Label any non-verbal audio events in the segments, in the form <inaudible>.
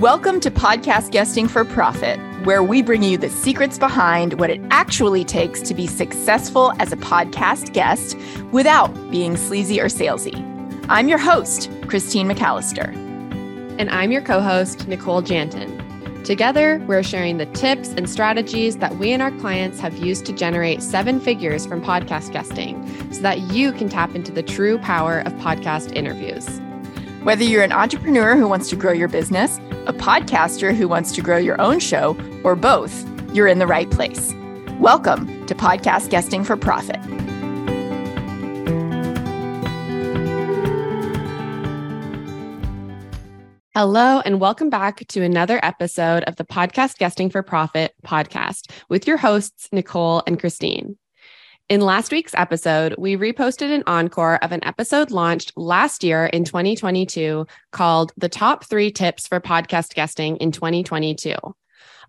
Welcome to Podcast Guesting for Profit, where we bring you the secrets behind what it actually takes to be successful as a podcast guest without being sleazy or salesy. I'm your host, Christine McAllister. And I'm your co host, Nicole Janton. Together, we're sharing the tips and strategies that we and our clients have used to generate seven figures from podcast guesting so that you can tap into the true power of podcast interviews. Whether you're an entrepreneur who wants to grow your business, a podcaster who wants to grow your own show, or both, you're in the right place. Welcome to Podcast Guesting for Profit. Hello, and welcome back to another episode of the Podcast Guesting for Profit podcast with your hosts, Nicole and Christine. In last week's episode, we reposted an encore of an episode launched last year in 2022 called The Top Three Tips for Podcast Guesting in 2022.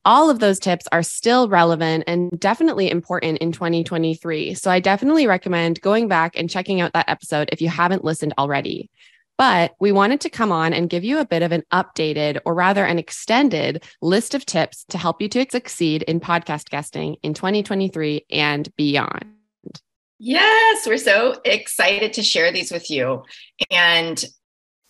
All of those tips are still relevant and definitely important in 2023. So I definitely recommend going back and checking out that episode if you haven't listened already. But we wanted to come on and give you a bit of an updated, or rather an extended list of tips to help you to succeed in podcast guesting in 2023 and beyond. Yes, we're so excited to share these with you. And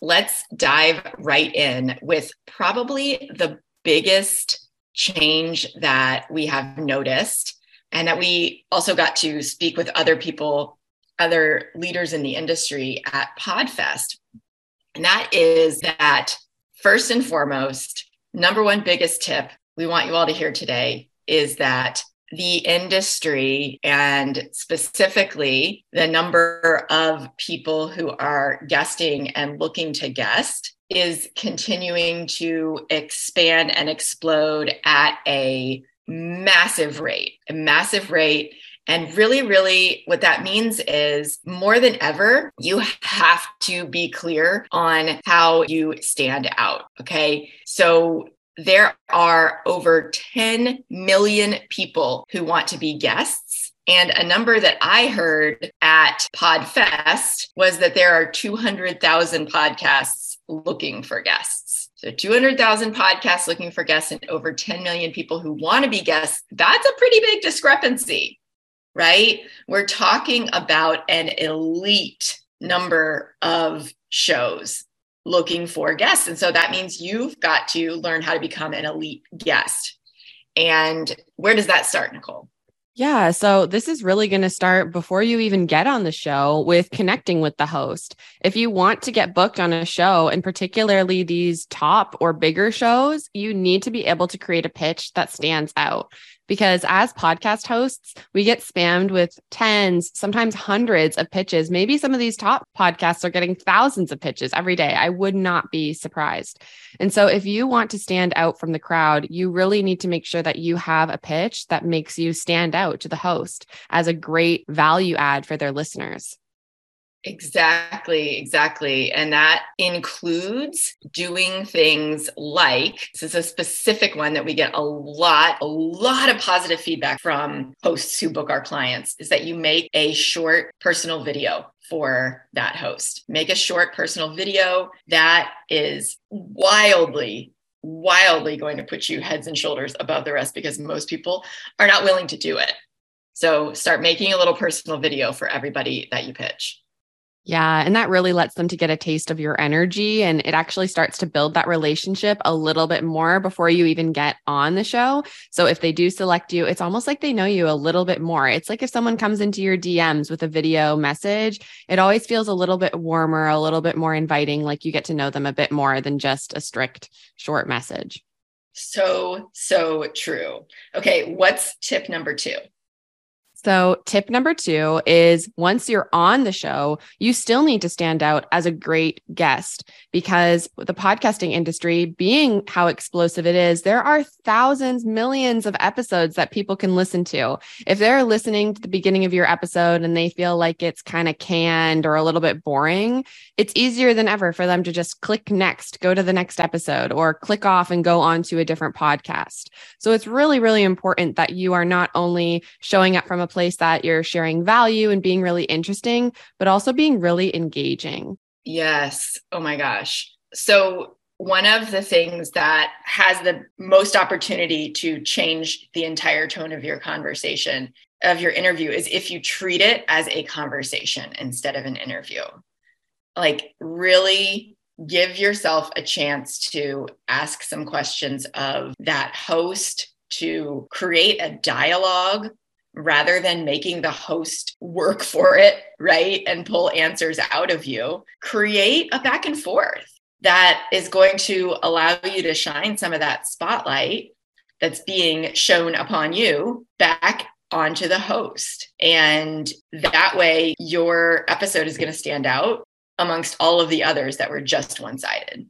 let's dive right in with probably the biggest change that we have noticed, and that we also got to speak with other people, other leaders in the industry at PodFest. And that is that first and foremost, number one biggest tip we want you all to hear today is that the industry and specifically the number of people who are guesting and looking to guest is continuing to expand and explode at a massive rate, a massive rate. And really, really, what that means is more than ever, you have to be clear on how you stand out. Okay. So there are over 10 million people who want to be guests. And a number that I heard at PodFest was that there are 200,000 podcasts looking for guests. So 200,000 podcasts looking for guests and over 10 million people who want to be guests. That's a pretty big discrepancy, right? We're talking about an elite number of shows looking for guests. And so that means you've got to learn how to become an elite guest. And where does that start, Nicole? Yeah. So this is really going to start before you even get on the show with connecting with the host. If you want to get booked on a show, and particularly these top or bigger shows, you need to be able to create a pitch that stands out because as podcast hosts, we get spammed with tens, sometimes hundreds of pitches. Maybe some of these top podcasts are getting thousands of pitches every day. I would not be surprised. And so, if you want to stand out from the crowd, you really need to make sure that you have a pitch that makes you stand out to the host as a great value add for their listeners. Exactly, exactly. And that includes doing things like this is a specific one that we get a lot, a lot of positive feedback from hosts who book our clients is that you make a short personal video for that host. Make a short personal video that is wildly wildly going to put you heads and shoulders above the rest because most people are not willing to do it. So start making a little personal video for everybody that you pitch. Yeah. And that really lets them to get a taste of your energy. And it actually starts to build that relationship a little bit more before you even get on the show. So if they do select you, it's almost like they know you a little bit more. It's like if someone comes into your DMs with a video message, it always feels a little bit warmer, a little bit more inviting, like you get to know them a bit more than just a strict short message. So, so true. Okay. What's tip number two? So, tip number two is once you're on the show, you still need to stand out as a great guest because the podcasting industry, being how explosive it is, there are thousands, millions of episodes that people can listen to. If they're listening to the beginning of your episode and they feel like it's kind of canned or a little bit boring, it's easier than ever for them to just click next, go to the next episode, or click off and go on to a different podcast. So, it's really, really important that you are not only showing up from a place that you're sharing value and being really interesting, but also being really engaging. Yes. Oh my gosh. So one of the things that has the most opportunity to change the entire tone of your conversation, of your interview, is if you treat it as a conversation instead of an interview. Like, really give yourself a chance to ask some questions of that host to create a dialogue rather than making the host work for it, right? And pull answers out of you, create a back and forth that is going to allow you to shine some of that spotlight that's being shown upon you back onto the host. And that way, your episode is going to stand out amongst all of the others that were just one sided.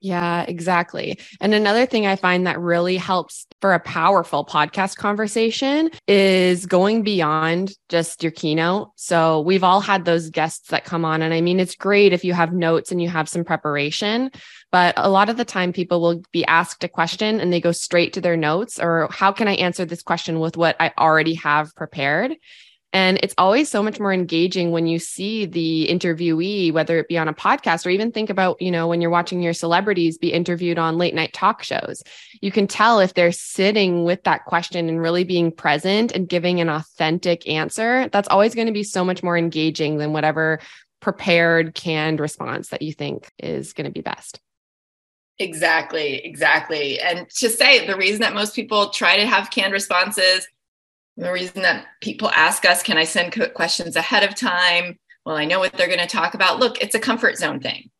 Yeah, exactly. And another thing I find that really helps for a powerful podcast conversation is going beyond just your keynote. So we've all had those guests that come on. And I mean, it's great if you have notes and you have some preparation, but a lot of the time people will be asked a question and they go straight to their notes or how can I answer this question with what I already have prepared? And it's always so much more engaging when you see the interviewee, whether it be on a podcast or even think about, you know, when you're watching your celebrities be interviewed on late night talk shows. You can tell if they're sitting with that question and really being present and giving an authentic answer. That's always going to be so much more engaging than whatever prepared, canned response that you think is going to be best. Exactly, exactly. And to say the reason that most people try to have canned responses the reason that people ask us, can I send questions ahead of time? Well, I know what they're going to talk about. Look, it's a comfort zone thing.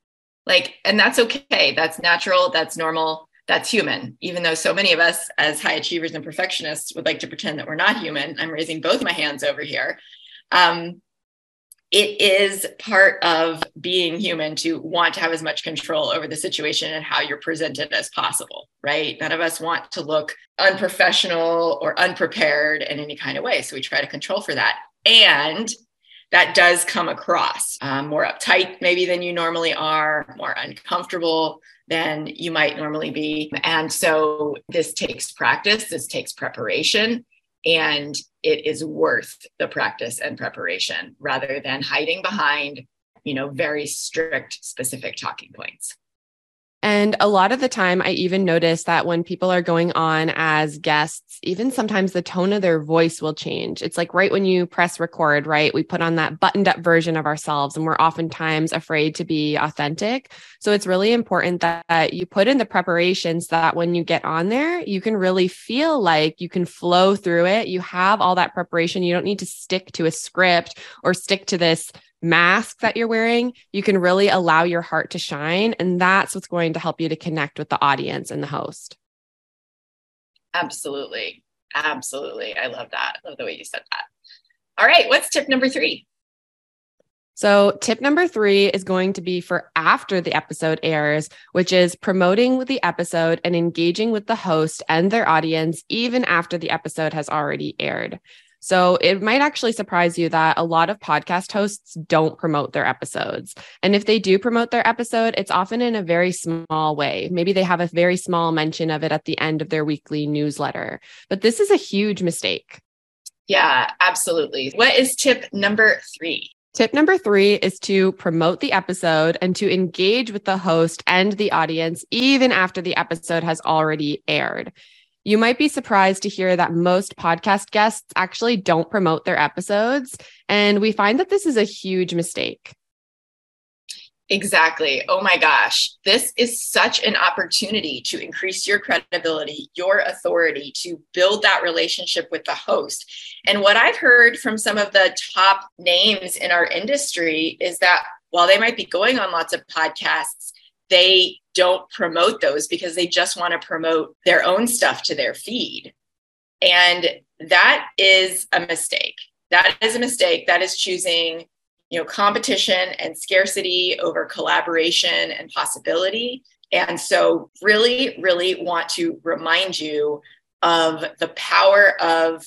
Like, and that's okay. That's natural. That's normal. That's human. Even though so many of us, as high achievers and perfectionists, would like to pretend that we're not human. I'm raising both my hands over here. Um, it is part of being human to want to have as much control over the situation and how you're presented as possible, right? None of us want to look unprofessional or unprepared in any kind of way. So we try to control for that. And that does come across um, more uptight, maybe than you normally are, more uncomfortable than you might normally be. And so this takes practice, this takes preparation and it is worth the practice and preparation rather than hiding behind you know very strict specific talking points and a lot of the time, I even notice that when people are going on as guests, even sometimes the tone of their voice will change. It's like right when you press record, right? We put on that buttoned up version of ourselves, and we're oftentimes afraid to be authentic. So it's really important that you put in the preparations that when you get on there, you can really feel like you can flow through it. You have all that preparation. You don't need to stick to a script or stick to this mask that you're wearing, you can really allow your heart to shine. And that's what's going to help you to connect with the audience and the host. Absolutely. Absolutely. I love that. I love the way you said that. All right. What's tip number three? So, tip number three is going to be for after the episode airs, which is promoting the episode and engaging with the host and their audience even after the episode has already aired. So it might actually surprise you that a lot of podcast hosts don't promote their episodes. And if they do promote their episode, it's often in a very small way. Maybe they have a very small mention of it at the end of their weekly newsletter. But this is a huge mistake. Yeah, absolutely. What is tip number three? Tip number three is to promote the episode and to engage with the host and the audience even after the episode has already aired. You might be surprised to hear that most podcast guests actually don't promote their episodes. And we find that this is a huge mistake. Exactly. Oh my gosh. This is such an opportunity to increase your credibility, your authority, to build that relationship with the host. And what I've heard from some of the top names in our industry is that while they might be going on lots of podcasts, they don't promote those because they just want to promote their own stuff to their feed. And that is a mistake. That is a mistake. That is choosing, you know, competition and scarcity over collaboration and possibility. And so really, really want to remind you of the power of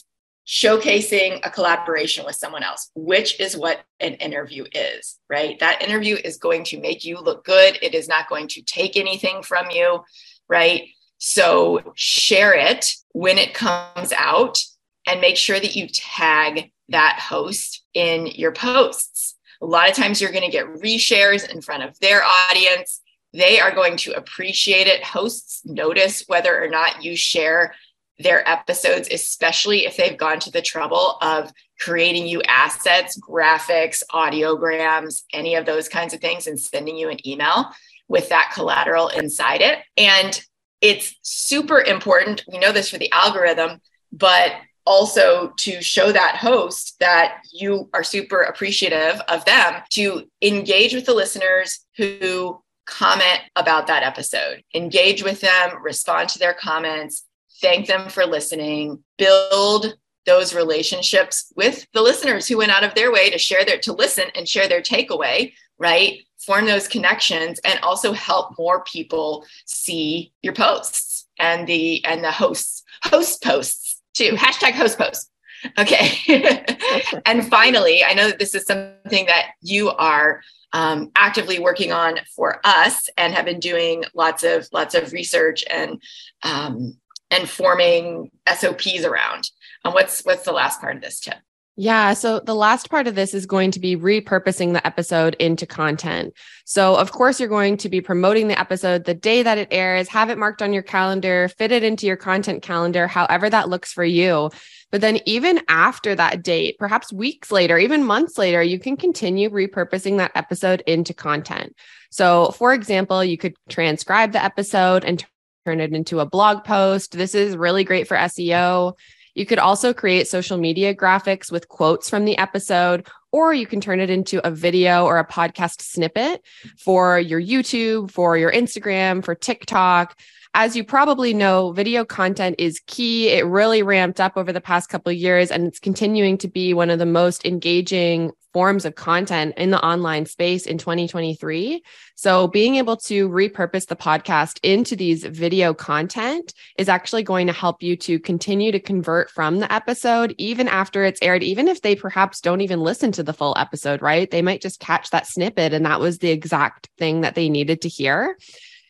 showcasing a collaboration with someone else, which is what an interview is, right? That interview is going to make you look good. It is not going to take anything from you, right? So share it when it comes out and make sure that you tag that host in your posts. A lot of times you're going to get reshares in front of their audience. they are going to appreciate it. Hosts notice whether or not you share their episodes, especially if they've gone to the trouble of creating you assets, graphics, audiograms, any of those kinds of things, and sending you an email with that collateral inside it. And it's super important. We know this for the algorithm, but also to show that host that you are super appreciative of them to engage with the listeners who comment about that episode, engage with them, respond to their comments, thank them for listening, build those relationships with the listeners who went out of their way to share their to listen and share their takeaway, right? Form those connections and also help more people see your posts and the and the hosts host posts too. Hashtag host posts. Okay. <laughs> and finally, I know that this is something that you are um, actively working on for us and have been doing lots of lots of research and um, and forming SOPs around. Um, what's what's the last part of this tip? Yeah. So the last part of this is going to be repurposing the episode into content. So, of course, you're going to be promoting the episode the day that it airs, have it marked on your calendar, fit it into your content calendar, however that looks for you. But then, even after that date, perhaps weeks later, even months later, you can continue repurposing that episode into content. So, for example, you could transcribe the episode and turn it into a blog post. This is really great for SEO. You could also create social media graphics with quotes from the episode, or you can turn it into a video or a podcast snippet for your YouTube, for your Instagram, for TikTok. As you probably know, video content is key. It really ramped up over the past couple years, and it's continuing to be one of the most engaging forms of content in the online space in 2023. So, being able to repurpose the podcast into these video content is actually going to help you to continue to convert from the episode, even after it's aired, even if they perhaps don't even listen to the full episode, right? They might just catch that snippet and that was the exact thing that they needed to hear.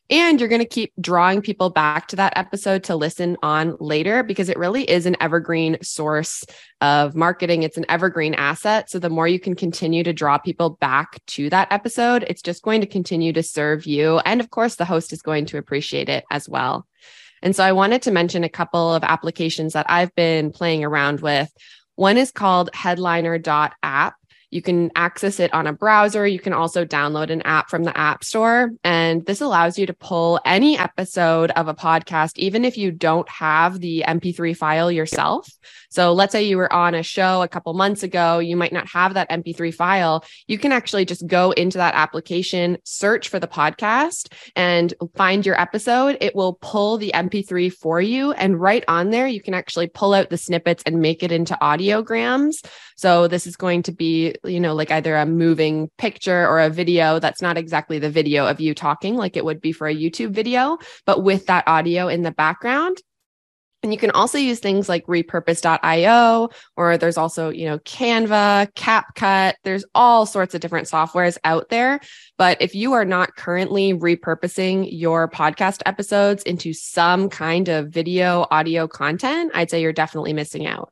And you're going to keep drawing people back to that episode to listen on later because it really is an evergreen source of marketing. It's an evergreen asset. So the more you can continue to draw people back to that episode, it's just going to continue to serve you. And of course, the host is going to appreciate it as well. And so I wanted to mention a couple of applications that I've been playing around with. One is called headliner.app. You can access it on a browser. You can also download an app from the App Store. And this allows you to pull any episode of a podcast, even if you don't have the MP3 file yourself. So let's say you were on a show a couple months ago, you might not have that MP3 file. You can actually just go into that application, search for the podcast, and find your episode. It will pull the MP3 for you. And right on there, you can actually pull out the snippets and make it into audiograms. So this is going to be you know, like either a moving picture or a video that's not exactly the video of you talking like it would be for a YouTube video, but with that audio in the background. And you can also use things like repurpose.io, or there's also, you know, Canva, CapCut. There's all sorts of different softwares out there. But if you are not currently repurposing your podcast episodes into some kind of video, audio content, I'd say you're definitely missing out.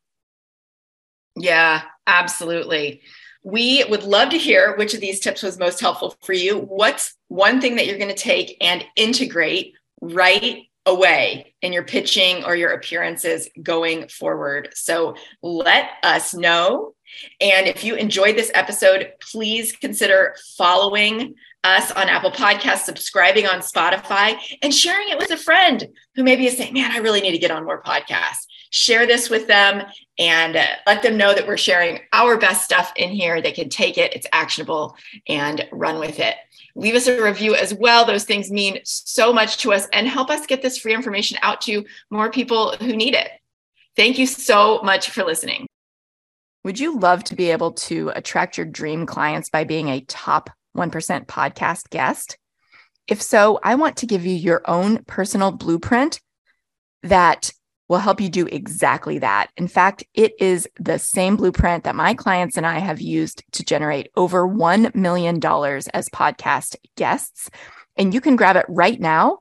Yeah, absolutely. We would love to hear which of these tips was most helpful for you. What's one thing that you're going to take and integrate right away in your pitching or your appearances going forward? So let us know. And if you enjoyed this episode, please consider following us on Apple Podcasts, subscribing on Spotify, and sharing it with a friend who maybe is saying, Man, I really need to get on more podcasts share this with them and uh, let them know that we're sharing our best stuff in here. They can take it, it's actionable, and run with it. Leave us a review as well. Those things mean so much to us and help us get this free information out to more people who need it. Thank you so much for listening. Would you love to be able to attract your dream clients by being a top 1% podcast guest? If so, I want to give you your own personal blueprint that will help you do exactly that. In fact, it is the same blueprint that my clients and I have used to generate over $1 million as podcast guests. And you can grab it right now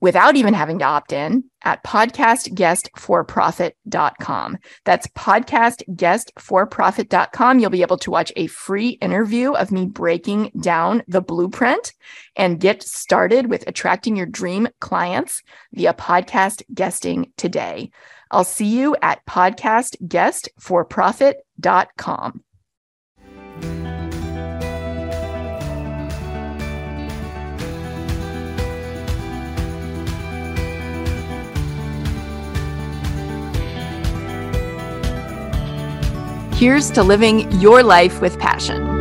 without even having to opt in at podcastguestforprofit.com. That's podcastguestforprofit.com. You'll be able to watch a free interview of me breaking down the blueprint and get started with attracting your dream clients via podcast guesting today. I'll see you at podcastguestforprofit.com. Here's to living your life with passion.